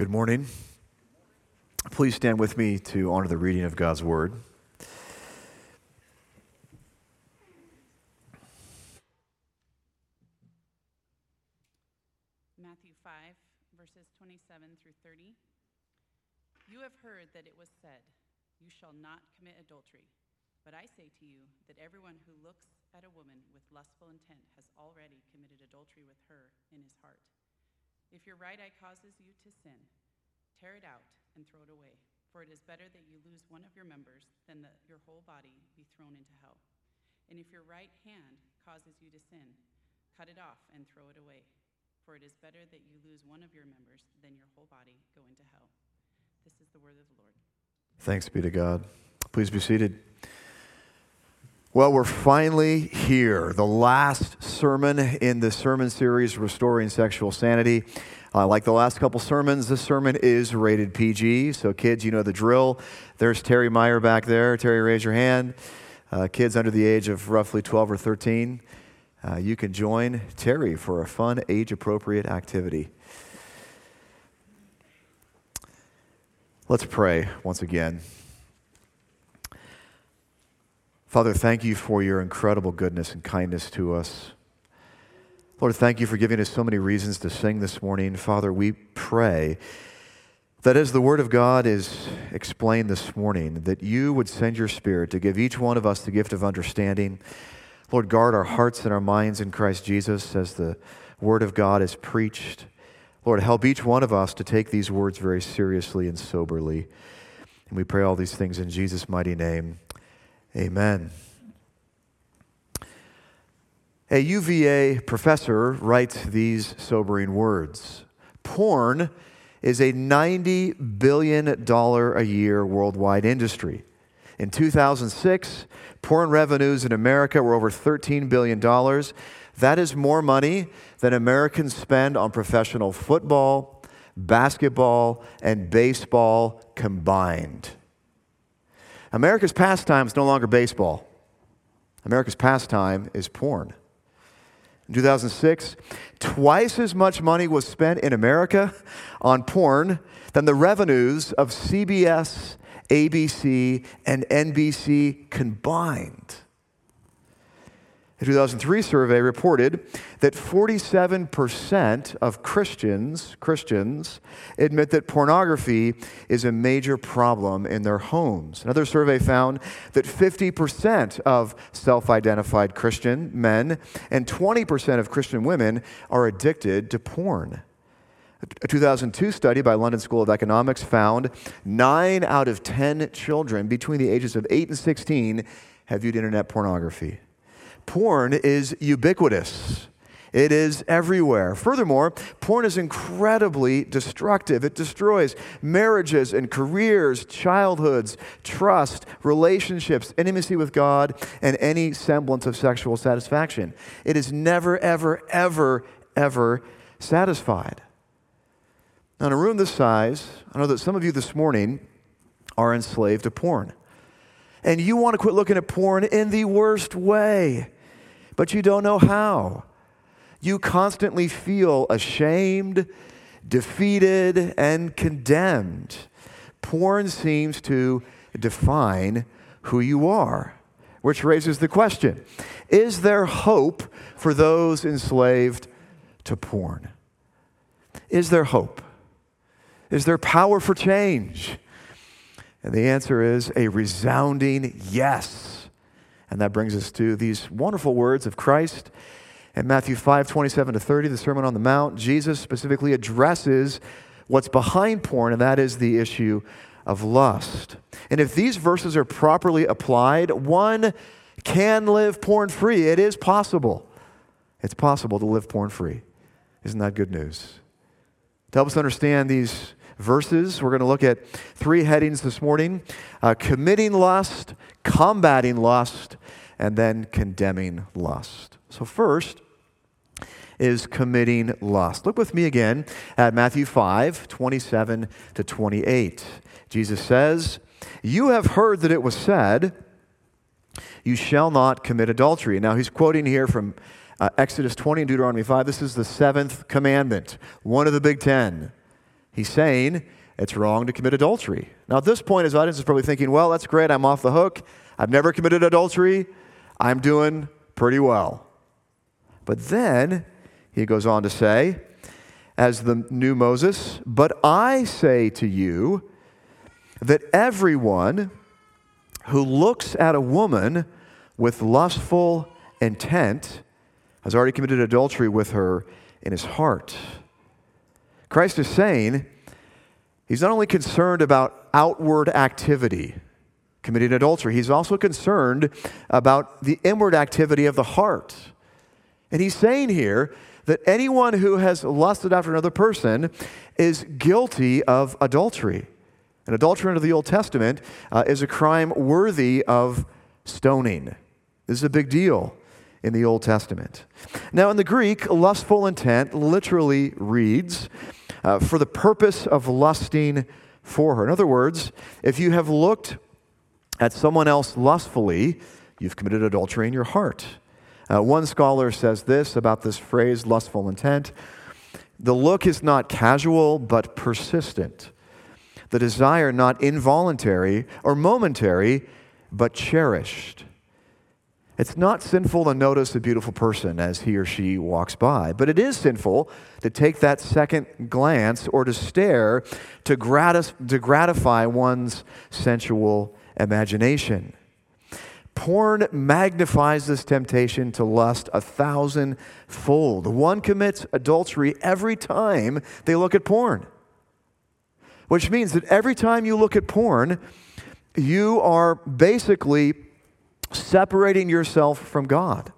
Good morning. Please stand with me to honor the reading of God's Word. Matthew 5, verses 27 through 30. You have heard that it was said, You shall not commit adultery. But I say to you that everyone who looks at a woman with lustful intent has already committed adultery with her in his heart. If your right eye causes you to sin, tear it out and throw it away. For it is better that you lose one of your members than that your whole body be thrown into hell. And if your right hand causes you to sin, cut it off and throw it away. For it is better that you lose one of your members than your whole body go into hell. This is the word of the Lord. Thanks be to God. Please be seated. Well, we're finally here. The last sermon in the sermon series, Restoring Sexual Sanity. Uh, like the last couple sermons, this sermon is rated PG. So, kids, you know the drill. There's Terry Meyer back there. Terry, raise your hand. Uh, kids under the age of roughly 12 or 13, uh, you can join Terry for a fun, age appropriate activity. Let's pray once again. Father, thank you for your incredible goodness and kindness to us. Lord, thank you for giving us so many reasons to sing this morning. Father, we pray that as the Word of God is explained this morning, that you would send your Spirit to give each one of us the gift of understanding. Lord, guard our hearts and our minds in Christ Jesus as the Word of God is preached. Lord, help each one of us to take these words very seriously and soberly. And we pray all these things in Jesus' mighty name. Amen. A UVA professor writes these sobering words Porn is a $90 billion a year worldwide industry. In 2006, porn revenues in America were over $13 billion. That is more money than Americans spend on professional football, basketball, and baseball combined. America's pastime is no longer baseball. America's pastime is porn. In 2006, twice as much money was spent in America on porn than the revenues of CBS, ABC, and NBC combined. A 2003 survey reported that 47% of Christians, Christians admit that pornography is a major problem in their homes. Another survey found that 50% of self-identified Christian men and 20% of Christian women are addicted to porn. A 2002 study by London School of Economics found 9 out of 10 children between the ages of 8 and 16 have viewed internet pornography porn is ubiquitous. It is everywhere. Furthermore, porn is incredibly destructive. It destroys marriages and careers, childhoods, trust, relationships, intimacy with God, and any semblance of sexual satisfaction. It is never, ever, ever, ever satisfied. Now, in a room this size, I know that some of you this morning are enslaved to porn. And you want to quit looking at porn in the worst way but you don't know how. You constantly feel ashamed, defeated, and condemned. Porn seems to define who you are, which raises the question Is there hope for those enslaved to porn? Is there hope? Is there power for change? And the answer is a resounding yes. And that brings us to these wonderful words of Christ. In Matthew 5 27 to 30, the Sermon on the Mount, Jesus specifically addresses what's behind porn, and that is the issue of lust. And if these verses are properly applied, one can live porn free. It is possible. It's possible to live porn free. Isn't that good news? To help us understand these verses. We're going to look at three headings this morning uh, committing lust, combating lust, and then condemning lust. So, first is committing lust. Look with me again at Matthew 5 27 to 28. Jesus says, You have heard that it was said, You shall not commit adultery. Now, he's quoting here from uh, Exodus 20 and Deuteronomy 5. This is the seventh commandment, one of the big ten. He's saying it's wrong to commit adultery. Now, at this point, his audience is probably thinking, well, that's great. I'm off the hook. I've never committed adultery. I'm doing pretty well. But then he goes on to say, as the new Moses, but I say to you that everyone who looks at a woman with lustful intent has already committed adultery with her in his heart. Christ is saying he's not only concerned about outward activity, committing adultery, he's also concerned about the inward activity of the heart. And he's saying here that anyone who has lusted after another person is guilty of adultery. And adultery under the Old Testament uh, is a crime worthy of stoning. This is a big deal in the Old Testament. Now, in the Greek, lustful intent literally reads, uh, for the purpose of lusting for her. In other words, if you have looked at someone else lustfully, you've committed adultery in your heart. Uh, one scholar says this about this phrase, lustful intent the look is not casual, but persistent. The desire not involuntary or momentary, but cherished. It's not sinful to notice a beautiful person as he or she walks by, but it is sinful to take that second glance or to stare to, gratis- to gratify one's sensual imagination. Porn magnifies this temptation to lust a thousandfold. One commits adultery every time they look at porn, which means that every time you look at porn, you are basically separating yourself from God.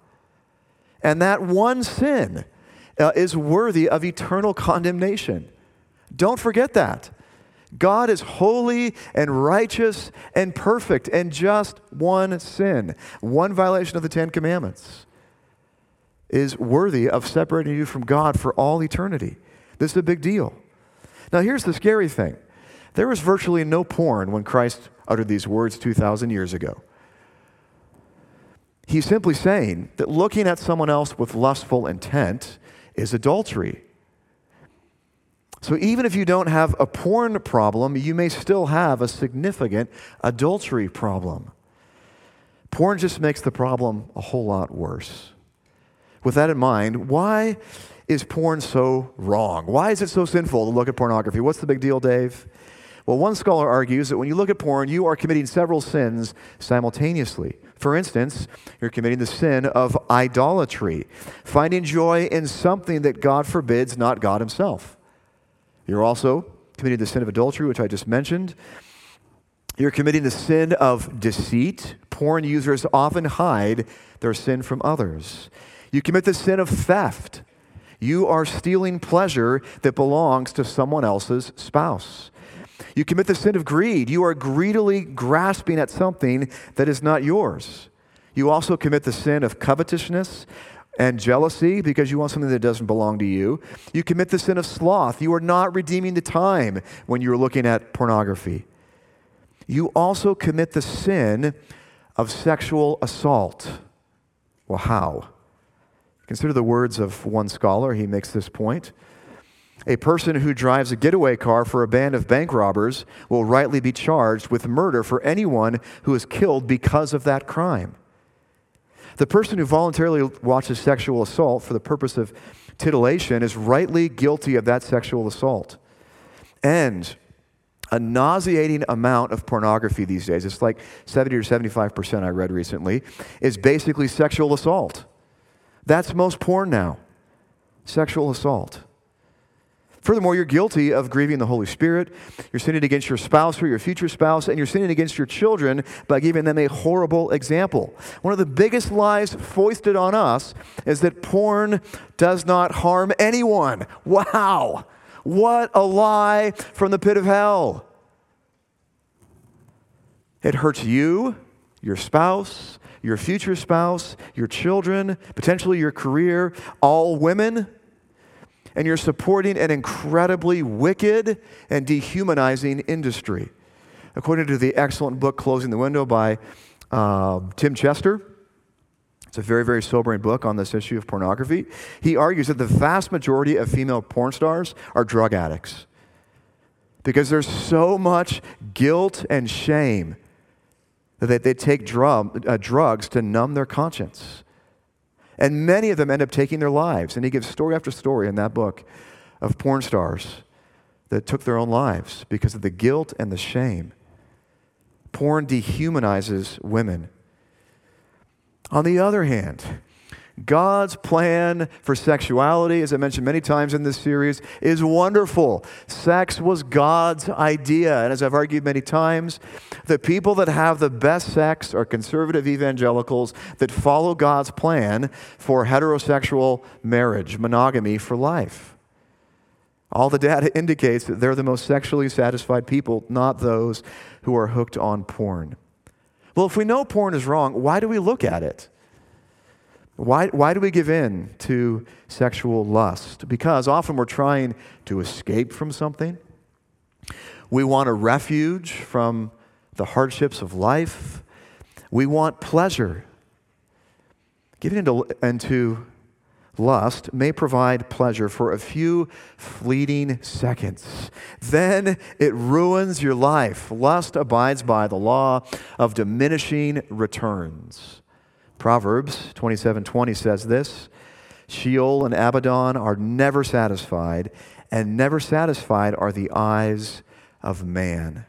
And that one sin uh, is worthy of eternal condemnation. Don't forget that. God is holy and righteous and perfect, and just one sin, one violation of the Ten Commandments, is worthy of separating you from God for all eternity. This is a big deal. Now, here's the scary thing there was virtually no porn when Christ uttered these words 2,000 years ago. He's simply saying that looking at someone else with lustful intent is adultery. So even if you don't have a porn problem, you may still have a significant adultery problem. Porn just makes the problem a whole lot worse. With that in mind, why is porn so wrong? Why is it so sinful to look at pornography? What's the big deal, Dave? Well, one scholar argues that when you look at porn, you are committing several sins simultaneously. For instance, you're committing the sin of idolatry, finding joy in something that God forbids, not God Himself. You're also committing the sin of adultery, which I just mentioned. You're committing the sin of deceit. Porn users often hide their sin from others. You commit the sin of theft. You are stealing pleasure that belongs to someone else's spouse. You commit the sin of greed. You are greedily grasping at something that is not yours. You also commit the sin of covetousness and jealousy because you want something that doesn't belong to you. You commit the sin of sloth. You are not redeeming the time when you're looking at pornography. You also commit the sin of sexual assault. Well, how? Consider the words of one scholar. He makes this point. A person who drives a getaway car for a band of bank robbers will rightly be charged with murder for anyone who is killed because of that crime. The person who voluntarily watches sexual assault for the purpose of titillation is rightly guilty of that sexual assault. And a nauseating amount of pornography these days, it's like 70 or 75% I read recently, is basically sexual assault. That's most porn now sexual assault. Furthermore, you're guilty of grieving the Holy Spirit. You're sinning against your spouse or your future spouse, and you're sinning against your children by giving them a horrible example. One of the biggest lies foisted on us is that porn does not harm anyone. Wow! What a lie from the pit of hell. It hurts you, your spouse, your future spouse, your children, potentially your career, all women and you're supporting an incredibly wicked and dehumanizing industry. According to the excellent book Closing the Window by uh, Tim Chester, it's a very, very sobering book on this issue of pornography. He argues that the vast majority of female porn stars are drug addicts. because there's so much guilt and shame that they take drum, uh, drugs to numb their conscience. And many of them end up taking their lives. And he gives story after story in that book of porn stars that took their own lives because of the guilt and the shame. Porn dehumanizes women. On the other hand, God's plan for sexuality, as I mentioned many times in this series, is wonderful. Sex was God's idea. And as I've argued many times, the people that have the best sex are conservative evangelicals that follow God's plan for heterosexual marriage, monogamy for life. All the data indicates that they're the most sexually satisfied people, not those who are hooked on porn. Well, if we know porn is wrong, why do we look at it? Why, why do we give in to sexual lust? Because often we're trying to escape from something. We want a refuge from the hardships of life. We want pleasure. Giving into, into lust may provide pleasure for a few fleeting seconds. Then it ruins your life. Lust abides by the law of diminishing returns. Proverbs 27:20 says this, Sheol and Abaddon are never satisfied, and never satisfied are the eyes of man.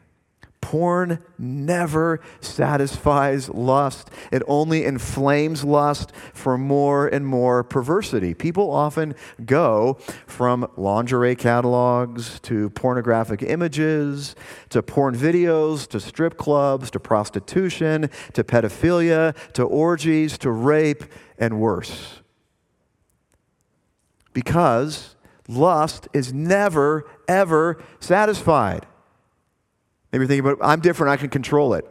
Porn never satisfies lust. It only inflames lust for more and more perversity. People often go from lingerie catalogs to pornographic images to porn videos to strip clubs to prostitution to pedophilia to orgies to rape and worse. Because lust is never, ever satisfied. Maybe you're thinking, but I'm different, I can control it.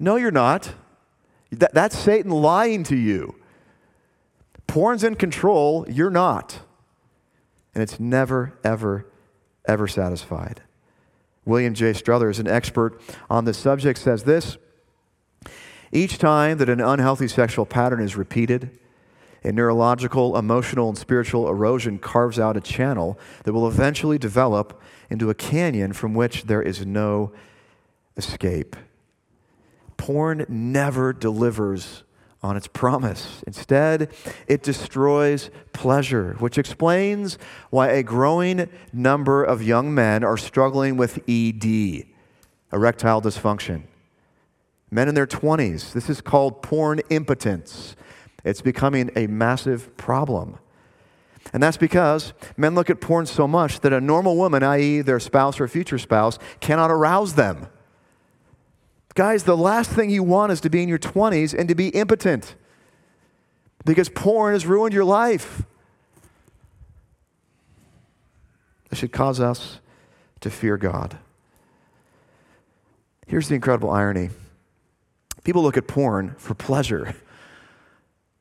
No, you're not. That, that's Satan lying to you. Porn's in control, you're not. And it's never, ever, ever satisfied. William J. Struthers, an expert on this subject, says this Each time that an unhealthy sexual pattern is repeated, a neurological, emotional, and spiritual erosion carves out a channel that will eventually develop into a canyon from which there is no escape. Porn never delivers on its promise. Instead, it destroys pleasure, which explains why a growing number of young men are struggling with ED, erectile dysfunction. Men in their 20s, this is called porn impotence. It's becoming a massive problem. And that's because men look at porn so much that a normal woman, i.e., their spouse or future spouse, cannot arouse them. Guys, the last thing you want is to be in your 20s and to be impotent because porn has ruined your life. It should cause us to fear God. Here's the incredible irony people look at porn for pleasure,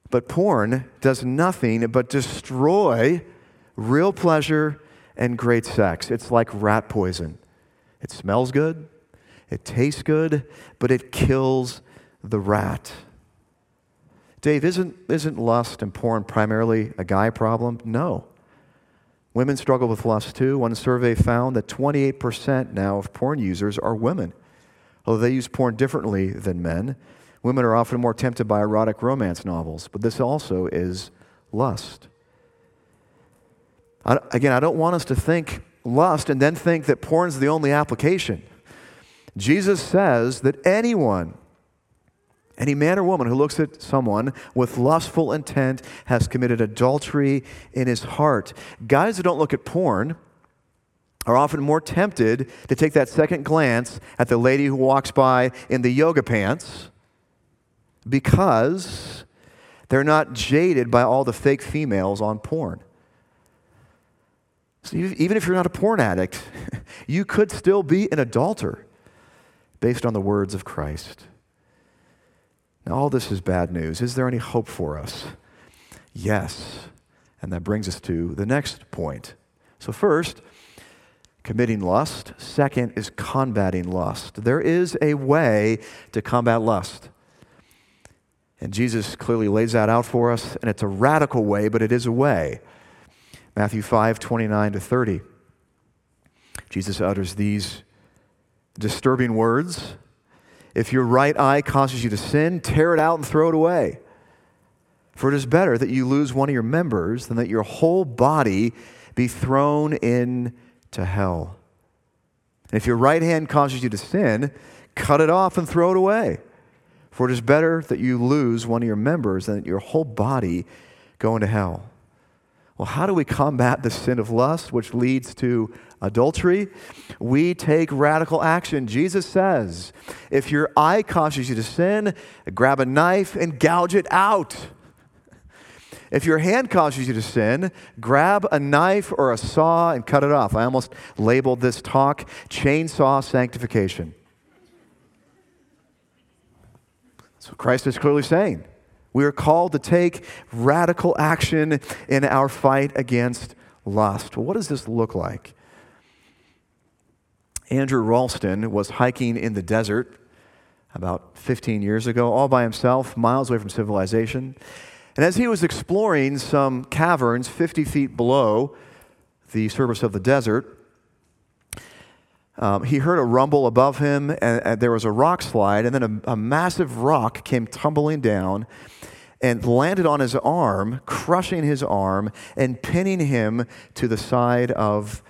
but porn does nothing but destroy real pleasure and great sex. It's like rat poison. It smells good, it tastes good, but it kills the rat. Dave, isn't, isn't lust and porn primarily a guy problem? No. Women struggle with lust too. One survey found that 28% now of porn users are women. Although they use porn differently than men, women are often more tempted by erotic romance novels, but this also is lust. I, again, I don't want us to think lust and then think that porn's the only application. Jesus says that anyone, any man or woman who looks at someone with lustful intent has committed adultery in his heart. Guys who don't look at porn are often more tempted to take that second glance at the lady who walks by in the yoga pants because they're not jaded by all the fake females on porn. So even if you're not a porn addict, you could still be an adulterer based on the words of Christ. Now, all this is bad news. Is there any hope for us? Yes. And that brings us to the next point. So, first, committing lust. Second is combating lust. There is a way to combat lust. And Jesus clearly lays that out for us, and it's a radical way, but it is a way. Matthew 5 29 to 30. Jesus utters these disturbing words If your right eye causes you to sin, tear it out and throw it away. For it is better that you lose one of your members than that your whole body be thrown into hell. And if your right hand causes you to sin, cut it off and throw it away. For it is better that you lose one of your members than that your whole body go into hell. Well, how do we combat the sin of lust, which leads to adultery? We take radical action. Jesus says, if your eye causes you to sin, grab a knife and gouge it out. If your hand causes you to sin, grab a knife or a saw and cut it off. I almost labeled this talk Chainsaw Sanctification. That's what Christ is clearly saying we are called to take radical action in our fight against lust. What does this look like? Andrew Ralston was hiking in the desert about 15 years ago, all by himself, miles away from civilization. And as he was exploring some caverns 50 feet below the surface of the desert, um, he heard a rumble above him, and, and, there was a rock slide, and then a, a massive rock came tumbling down and landed on his arm, crushing his arm and pinning him to the side of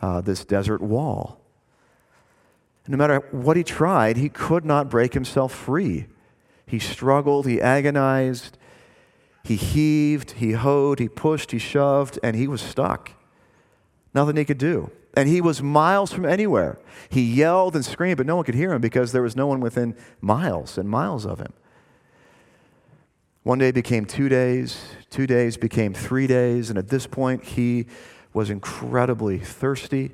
uh, this desert wall. No matter what he tried, he could not break himself free. He struggled, he agonized, he heaved, he hoed, he pushed, he shoved, and he was stuck. Nothing he could do. And he was miles from anywhere. He yelled and screamed, but no one could hear him because there was no one within miles and miles of him. One day became two days, two days became three days, and at this point he was incredibly thirsty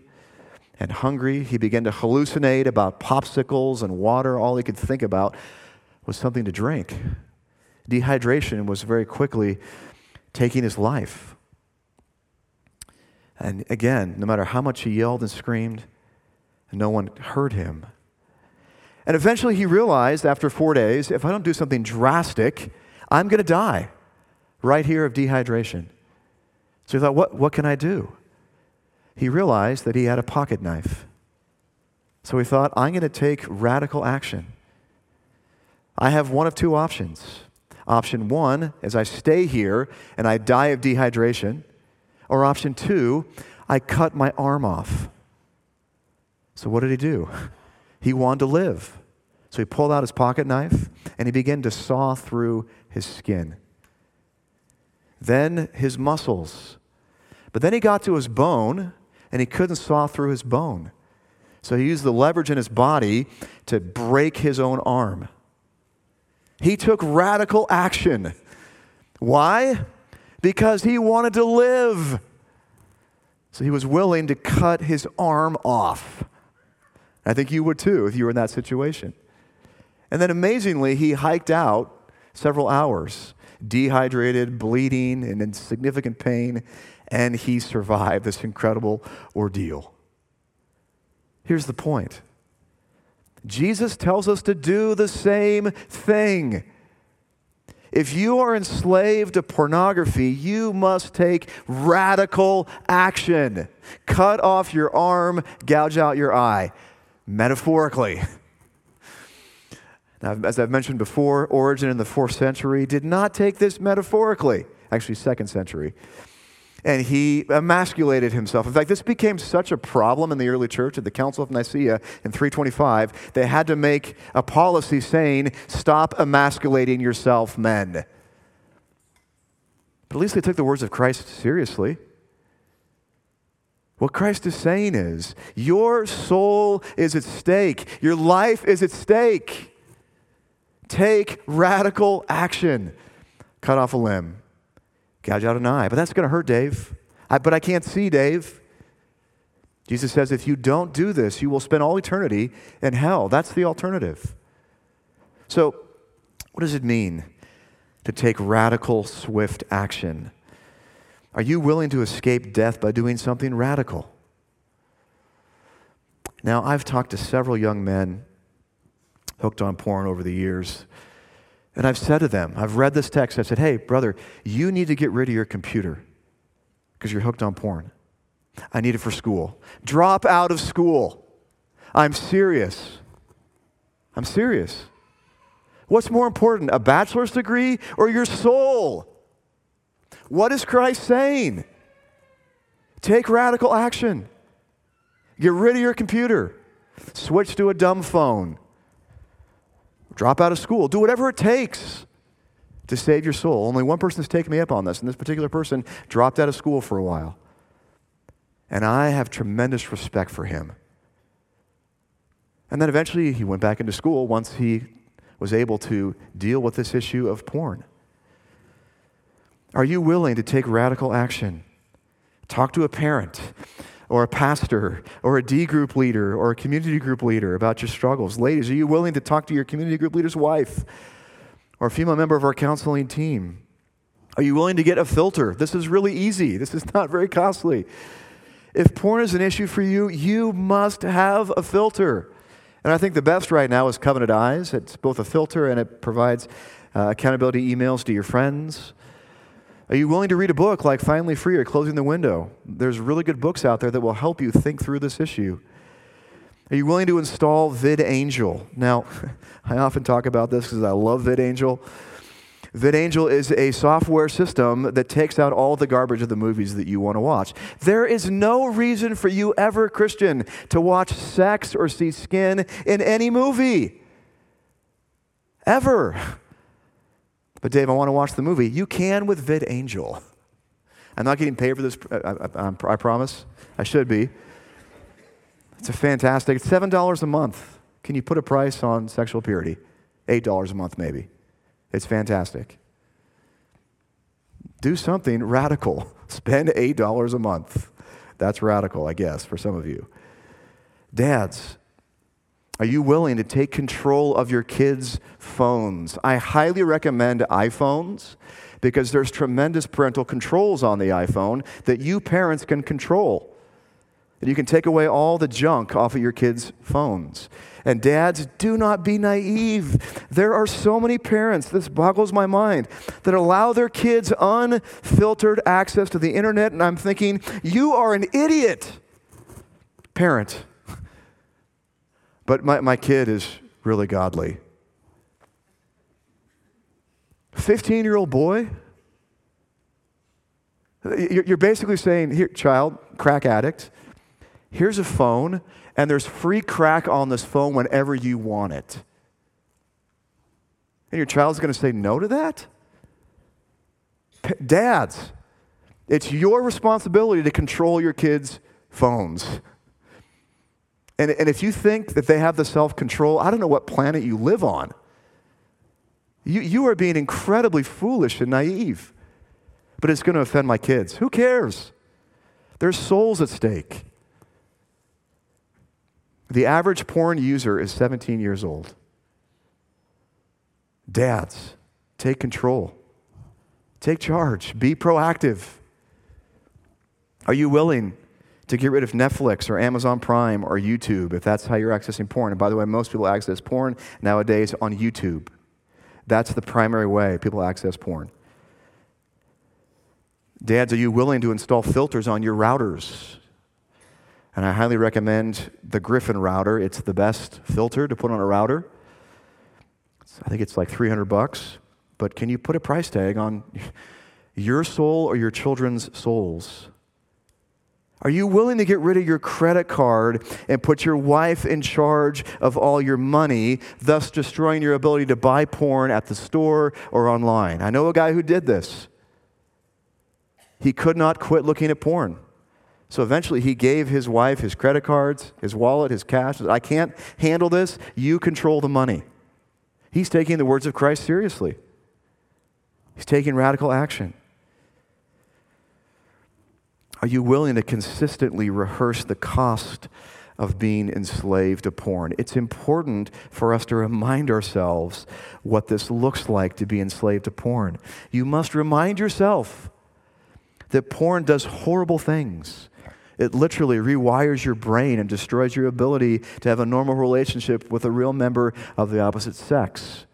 and hungry. He began to hallucinate about popsicles and water. All he could think about was something to drink. Dehydration was very quickly taking his life. And again, no matter how much he yelled and screamed, no one heard him. And eventually he realized after four days if I don't do something drastic, I'm going to die right here of dehydration. So he thought, what, what can I do? He realized that he had a pocket knife. So he thought, I'm going to take radical action. I have one of two options. Option one is I stay here and I die of dehydration. Or option two, I cut my arm off. So what did he do? He wanted to live. So he pulled out his pocket knife and he began to saw through his skin. Then his muscles. But then he got to his bone and he couldn't saw through his bone. So he used the leverage in his body to break his own arm. He took radical action. Why? Because he wanted to live. So he was willing to cut his arm off. I think you would too if you were in that situation. And then amazingly, he hiked out several hours, dehydrated, bleeding, and in significant pain, and he survived this incredible ordeal. Here's the point Jesus tells us to do the same thing. If you are enslaved to pornography, you must take radical action. Cut off your arm, gouge out your eye, metaphorically. Now, as I've mentioned before, Origen in the fourth century did not take this metaphorically, actually, second century. And he emasculated himself. In fact, this became such a problem in the early church at the Council of Nicaea in 325, they had to make a policy saying, Stop emasculating yourself, men. But at least they took the words of Christ seriously. What Christ is saying is, Your soul is at stake, your life is at stake. Take radical action. Cut off a limb, gouge out an eye. But that's going to hurt, Dave. I, but I can't see, Dave. Jesus says, if you don't do this, you will spend all eternity in hell. That's the alternative. So, what does it mean to take radical, swift action? Are you willing to escape death by doing something radical? Now, I've talked to several young men hooked on porn over the years. And I've said to them, I've read this text, I said, hey, brother, you need to get rid of your computer because you're hooked on porn. I need it for school. Drop out of school. I'm serious. I'm serious. What's more important, a bachelor's degree or your soul? What is Christ saying? Take radical action. Get rid of your computer. Switch to a dumb phone. Drop out of school. Do whatever it takes to save your soul. Only one person has taken me up on this, and this particular person dropped out of school for a while. And I have tremendous respect for him. And then eventually he went back into school once he was able to deal with this issue of porn. Are you willing to take radical action? Talk to a parent or a pastor or a D group leader or a community group leader about your struggles. Ladies, are you willing to talk to your community group leader's wife or a female member of our counseling team? Are you willing to get a filter? This is really easy, this is not very costly. If porn is an issue for you, you must have a filter. And I think the best right now is Covenant Eyes. It's both a filter and it provides uh, accountability emails to your friends. Are you willing to read a book like Finally Free or Closing the Window? There's really good books out there that will help you think through this issue. Are you willing to install VidAngel? Now, I often talk about this because I love VidAngel. VidAngel is a software system that takes out all the garbage of the movies that you want to watch. There is no reason for you ever, Christian, to watch sex or see skin in any movie. Ever. But Dave, I want to watch the movie. You can with VidAngel. I'm not getting paid for this, I, I, I promise. I should be. It's a fantastic, it's $7 a month. Can you put a price on sexual purity? $8 a month, maybe. It's fantastic. Do something radical. Spend $8 a month. That's radical, I guess, for some of you. Dads, are you willing to take control of your kids' phones? I highly recommend iPhones because there's tremendous parental controls on the iPhone that you parents can control. And you can take away all the junk off of your kids' phones. And dads, do not be naive. There are so many parents, this boggles my mind, that allow their kids unfiltered access to the internet. And I'm thinking, you are an idiot, parent. But my, my kid is really godly. 15 year old boy? You're basically saying, here, child, crack addict, here's a phone, and there's free crack on this phone whenever you want it. And your child's going to say no to that? P- Dads, it's your responsibility to control your kids' phones. And, and if you think that they have the self control, I don't know what planet you live on. You, you are being incredibly foolish and naive. But it's going to offend my kids. Who cares? There's souls at stake. The average porn user is 17 years old. Dads, take control. Take charge. Be proactive. Are you willing to get rid of Netflix or Amazon Prime or YouTube if that's how you're accessing porn? And by the way, most people access porn nowadays on YouTube. That's the primary way people access porn. Dads, are you willing to install filters on your routers and I highly recommend the Gryphon router. It's the best filter to put on a router. I think it's like 300 bucks. But can you put a price tag on your soul or your children's souls? Are you willing to get rid of your credit card and put your wife in charge of all your money, thus destroying your ability to buy porn at the store or online? I know a guy who did this. He could not quit looking at porn. So eventually he gave his wife his credit cards, his wallet, his cash. I can't handle this. You control the money. He's taking the words of Christ seriously. He's taking radical action. Are you willing to consistently rehearse the cost of being enslaved to porn? It's important for us to remind ourselves what this looks like to be enslaved to porn. You must remind yourself that porn does horrible things. It literally rewires your brain and destroys your ability to have a normal relationship with a real member of the opposite sex.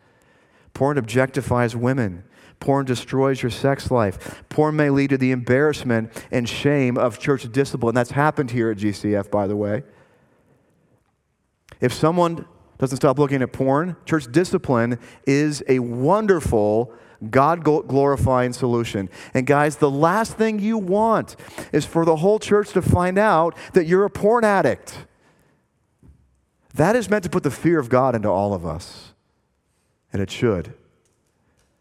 Porn objectifies women. Porn destroys your sex life. Porn may lead to the embarrassment and shame of church discipline. That's happened here at GCF, by the way. If someone doesn't stop looking at porn, church discipline is a wonderful, God glorifying solution. And guys, the last thing you want is for the whole church to find out that you're a porn addict. That is meant to put the fear of God into all of us, and it should.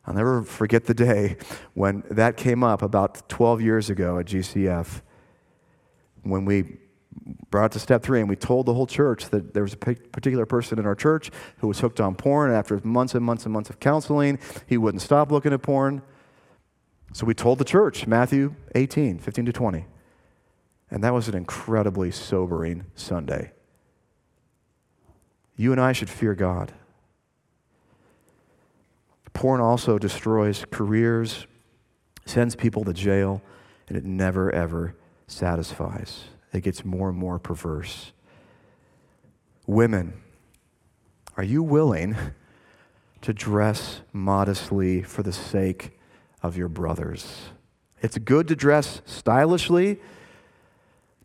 I'll never forget the day when that came up about 12 years ago at GCF when we brought to step three and we told the whole church that there was a particular person in our church who was hooked on porn. And after months and months and months of counseling, he wouldn't stop looking at porn. So we told the church, Matthew 18, 15 to 20. And that was an incredibly sobering Sunday. You and I should fear God. Porn also destroys careers, sends people to jail, and it never, ever satisfies. It gets more and more perverse. Women, are you willing to dress modestly for the sake of your brothers? It's good to dress stylishly,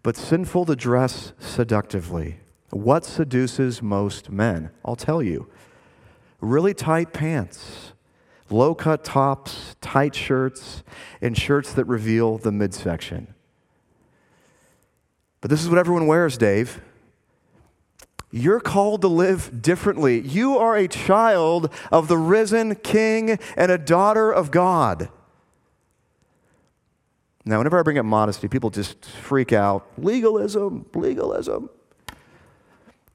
but sinful to dress seductively. What seduces most men? I'll tell you. Really tight pants low cut tops, tight shirts, and shirts that reveal the midsection. But this is what everyone wears, Dave. You're called to live differently. You are a child of the risen King and a daughter of God. Now, whenever I bring up modesty, people just freak out. Legalism, legalism.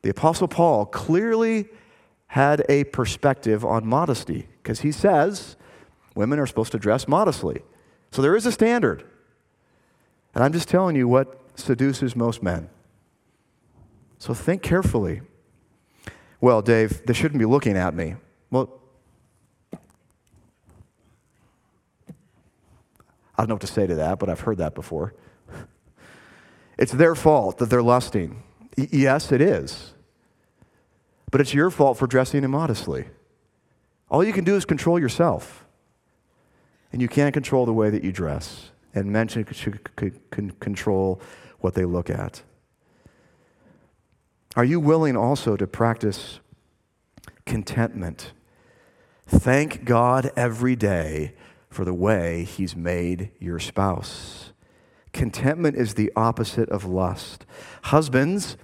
The Apostle Paul clearly had a perspective on modesty because he says women are supposed to dress modestly. So there is a standard. And I'm just telling you what seduces most men. So think carefully. Well, Dave, they shouldn't be looking at me. Well, I don't know what to say to that, but I've heard that before. It's their fault that they're lusting. Y- yes, it is. But it's your fault for dressing immodestly. All you can do is control yourself. And you can't control the way that you dress. And men should, control what they look at. Are you willing also to practice contentment? Thank God every day for the way He's made your spouse. Contentment is the opposite of lust. Husbands,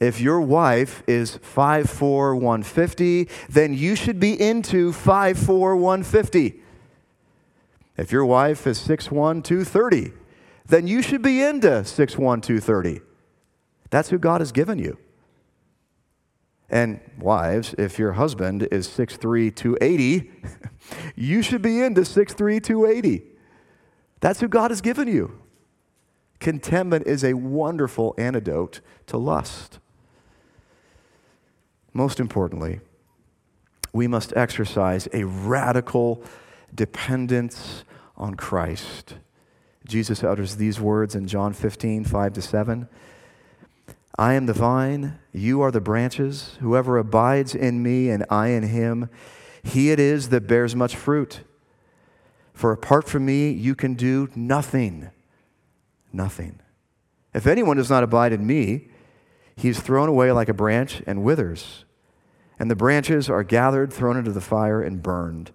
if your wife is 5'4, 150, then you should be into 5'4, 150. If your wife is 6'1, 230, then you should be into 6'1, 230. That's who God has given you. And wives, if your husband is 6'3, 280, you should be into 6'3, 280. That's who God has given you. Contentment is a wonderful antidote to lust. Most importantly, we must exercise a radical dependence on Christ. Jesus utters these words in John 15, 5 to 7. I am the vine, you are the branches. Whoever abides in me and I in him, he it is that bears much fruit. For apart from me, you can do nothing. Nothing. If anyone does not abide in me, he is thrown away like a branch and withers. And the branches are gathered, thrown into the fire, and burned.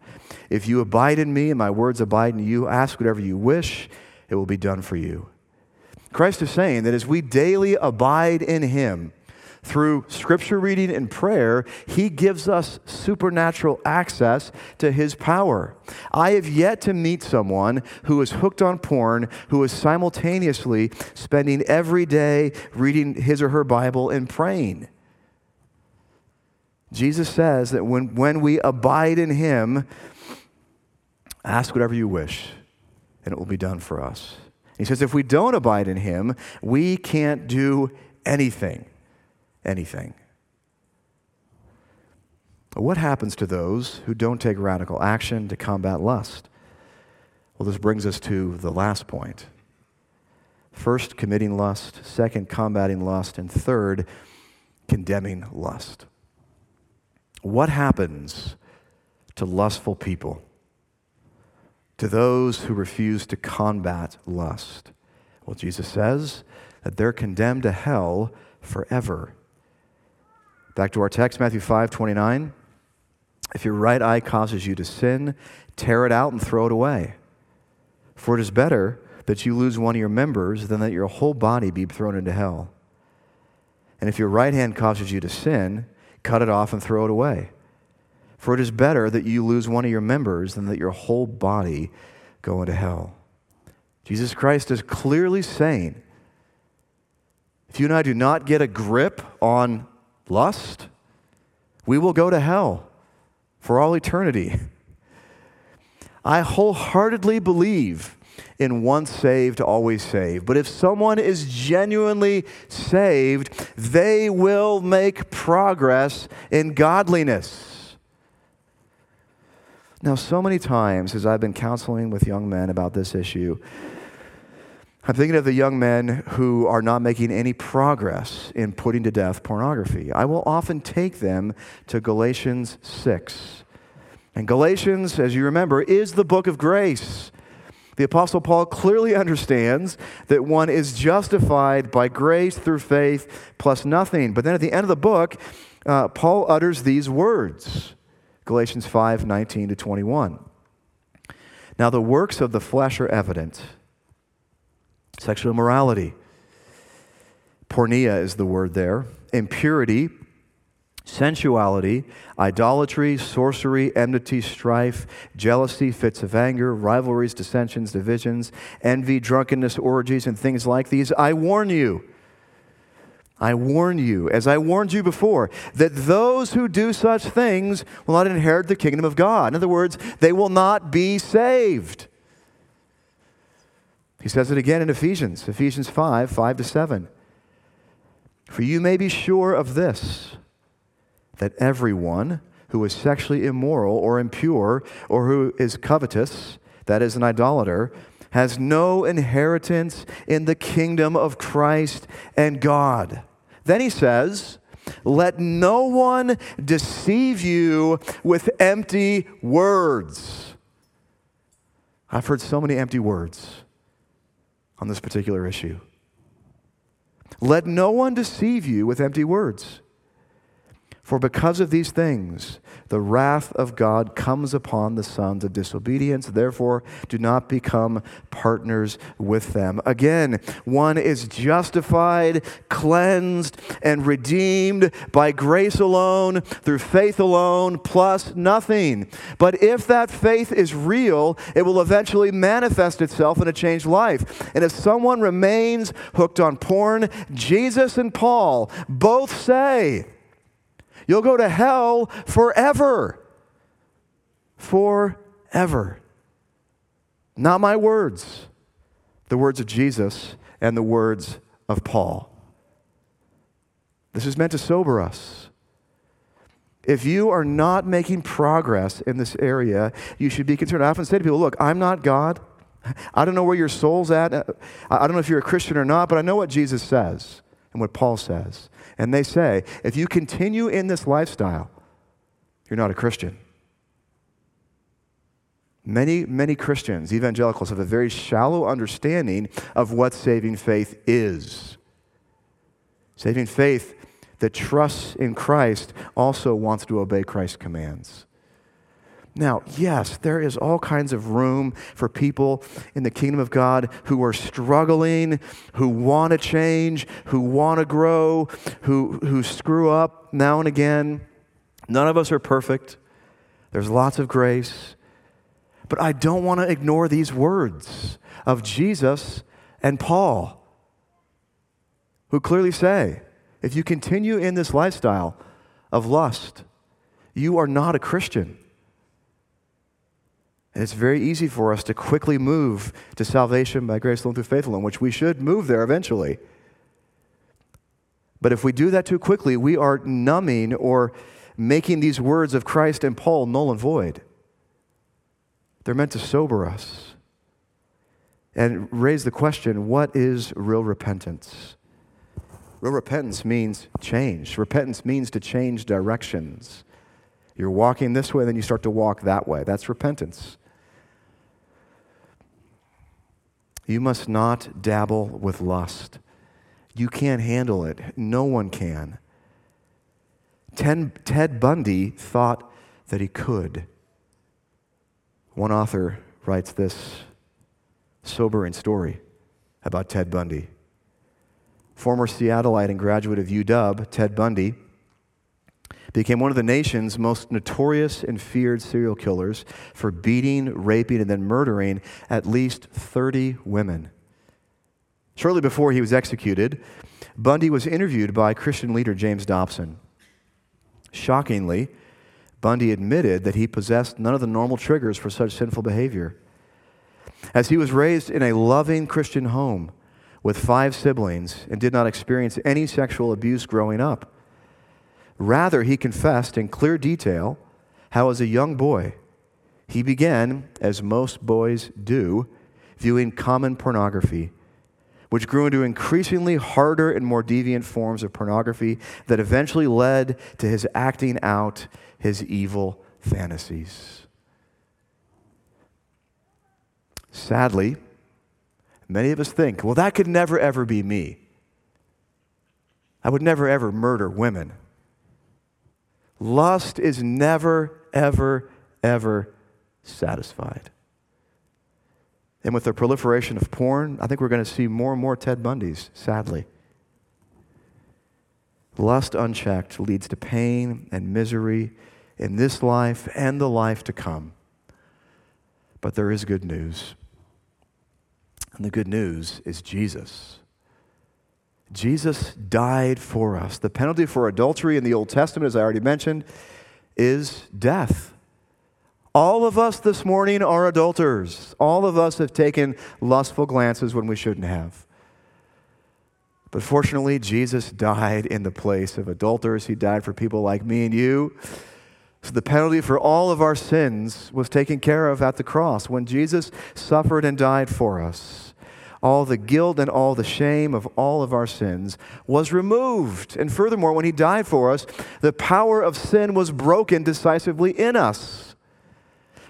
If you abide in me and my words abide in you, ask whatever you wish, it will be done for you. Christ is saying that as we daily abide in him, through scripture reading and prayer, he gives us supernatural access to his power. I have yet to meet someone who is hooked on porn, who is simultaneously spending every day reading his or her Bible and praying. Jesus says that when, when we abide in him, ask whatever you wish, and it will be done for us. He says if we don't abide in him, we can't do anything anything. What happens to those who don't take radical action to combat lust? Well, this brings us to the last point. First, committing lust. Second, combating lust. And third, condemning lust. What happens to lustful people? to those who refuse to combat lust? Well, Jesus says that they're condemned to hell forever. Back to our text, Matthew 5 29. If your right eye causes you to sin, tear it out and throw it away. For it is better that you lose one of your members than that your whole body be thrown into hell. And if your right hand causes you to sin, cut it off and throw it away. For it is better that you lose one of your members than that your whole body go into hell. Jesus Christ is clearly saying if you and I do not get a grip on lust, we will go to hell for all eternity. I wholeheartedly believe in once saved, always saved. But if someone is genuinely saved, they will make progress in godliness. Now, so many times as I've been counseling with young men about this issue, I'm thinking of the young men who are not making any progress in putting to death pornography. I will often take them to Galatians 6. And Galatians, as you remember, is the book of grace. The Apostle Paul clearly understands that one is justified by grace through faith plus nothing. But then at the end of the book, uh, Paul utters these words Galatians 5 19 to 21. Now, the works of the flesh are evident sexual immorality, porneia is the word there, impurity sensuality, idolatry, sorcery, enmity, strife, jealousy, fits of anger, rivalries, dissensions, divisions, envy, drunkenness, orgies, and things like these. I warn you. I warn you, as I warned you before, that those who do such things will not inherit the kingdom of God. In other words, they will not be saved. He says it again in Ephesians, Ephesians 5 5 to 7. For you may be sure of this that everyone who is sexually immoral or impure or who is covetous, that is, an idolater, has no inheritance in the kingdom of Christ and God. Then he says, Let no one deceive you with empty words. I've heard so many empty words on this particular issue. Let no one deceive you with empty words. For because of these things, the wrath of God comes upon the sons of disobedience. Therefore, do not become partners with them. Again, one is justified, cleansed, and redeemed by grace alone, through faith alone, plus nothing. But if that faith is real, it will eventually manifest itself in a changed life. And if someone remains hooked on porn, Jesus and Paul both say, You'll go to hell forever. Forever. Not my words, the words of Jesus and the words of Paul. This is meant to sober us. If you are not making progress in this area, you should be concerned. I often say to people, look, I'm not God. I don't know where your soul's at. I don't know if you're a Christian or not, but I know what Jesus says and what Paul says. And they say, if you continue in this lifestyle, you're not a Christian. Many, many Christians, evangelicals, have a very shallow understanding of what saving faith is. Saving faith that trusts in Christ also wants to obey Christ's commands. Now, yes, there is all kinds of room for people in the kingdom of God who are struggling, who want to change, who want to grow, who, who screw up now and again. None of us are perfect. There's lots of grace. But I don't want to ignore these words of Jesus and Paul, who clearly say if you continue in this lifestyle of lust, you are not a Christian. And it's very easy for us to quickly move to salvation by grace alone through faith alone, which we should move there eventually. But if we do that too quickly, we are numbing or making these words of Christ and Paul null and void. They're meant to sober us and raise the question what is real repentance? Real repentance means change. Repentance means to change directions. You're walking this way, then you start to walk that way. That's repentance. You must not dabble with lust. You can't handle it. No one can. Ted Bundy thought that he could. One author writes this sobering story about Ted Bundy. Former Seattleite and graduate of UW, Ted Bundy, became one of the nation's most notorious and feared serial killers for beating, raping, and then murdering at least 30 women. Shortly before he was executed, Bundy was interviewed by Christian leader James Dobson. Shockingly, Bundy admitted that he possessed none of the normal triggers for such sinful behavior. As he was raised in a loving Christian home with five siblings and did not experience any sexual abuse growing up, rather, he confessed in clear detail how, as a young boy, he began, as most boys do, viewing common pornography which grew into increasingly harder and more deviant forms of pornography that eventually led to his acting out his evil fantasies. Sadly, many of us think, well, that could never ever be me. I would never ever murder women. Lust is never, ever, ever satisfied. And with the proliferation of porn, I think we're going to see more and more Ted Bundys, sadly. Lust unchecked leads to pain and misery in this life and the life to come. But there is good news. And the good news is Jesus. Jesus died for us. The penalty for adultery in the Old Testament, as I already mentioned, is death. All of us this morning are adulterers. All of us have taken lustful glances when we shouldn't have. But fortunately, Jesus died in the place of adulterers. He died for people like me and you. So the penalty for all of our sins was taken care of at the cross when Jesus suffered and died for us. All the guilt and all the shame of all of our sins was removed. And furthermore, when he died for us, the power of sin was broken decisively in us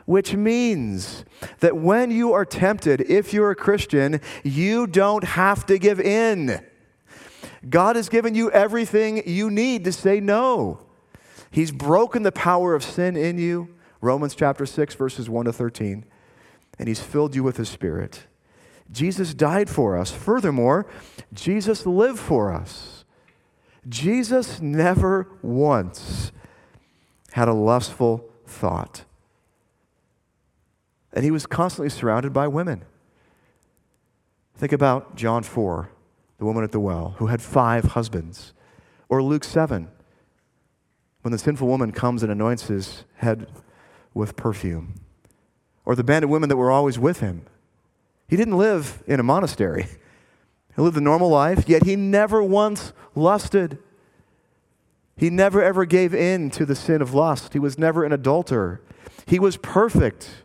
which means that when you are tempted, if you're a Christian, you don't have to give in. God has given you everything you need to say no. He's broken the power of sin in you, Romans chapter 6, verses 1 to 13, and He's filled you with His Spirit. Jesus died for us. Furthermore, Jesus lived for us. Jesus never once had a lustful thought. And he was constantly surrounded by women. Think about John 4, the woman at the well, who had five husbands. Or Luke 7, when the sinful woman comes and anoints his head with perfume. Or the band of women that were always with him. He didn't live in a monastery, he lived a normal life, yet he never once lusted. He never ever gave in to the sin of lust. He was never an adulterer. He was perfect.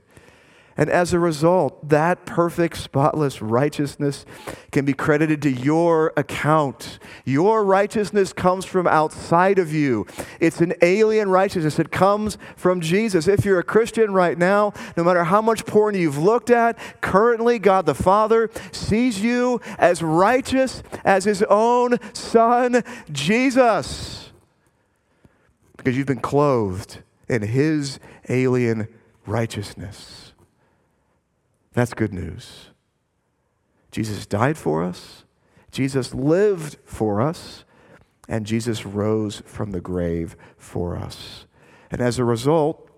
And as a result, that perfect, spotless righteousness can be credited to your account. Your righteousness comes from outside of you. It's an alien righteousness. It comes from Jesus. If you're a Christian right now, no matter how much porn you've looked at, currently God the Father sees you as righteous as his own Son, Jesus. Because you've been clothed in his alien righteousness. That's good news. Jesus died for us, Jesus lived for us, and Jesus rose from the grave for us. And as a result,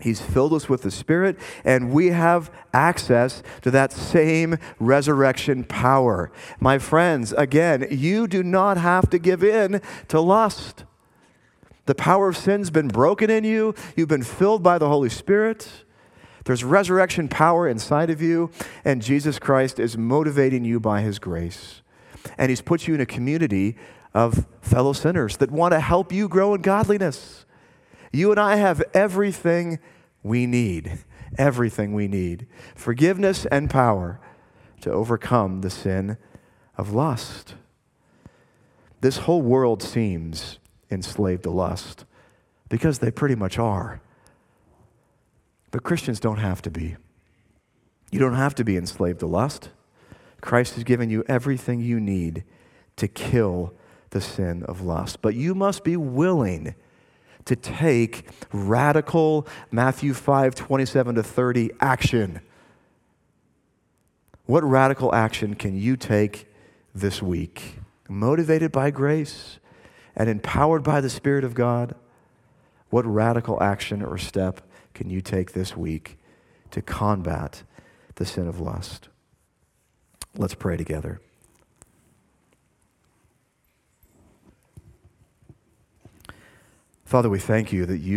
He's filled us with the Spirit, and we have access to that same resurrection power. My friends, again, you do not have to give in to lust. The power of sin's been broken in you, you've been filled by the Holy Spirit. There's resurrection power inside of you, and Jesus Christ is motivating you by his grace. And he's put you in a community of fellow sinners that want to help you grow in godliness. You and I have everything we need, everything we need forgiveness and power to overcome the sin of lust. This whole world seems enslaved to lust because they pretty much are. But Christians don't have to be. You don't have to be enslaved to lust. Christ has given you everything you need to kill the sin of lust. But you must be willing to take radical Matthew 5 27 to 30 action. What radical action can you take this week? Motivated by grace and empowered by the Spirit of God, what radical action or step can you take this week to combat the sin of lust? Let's pray together. Father, we thank you that you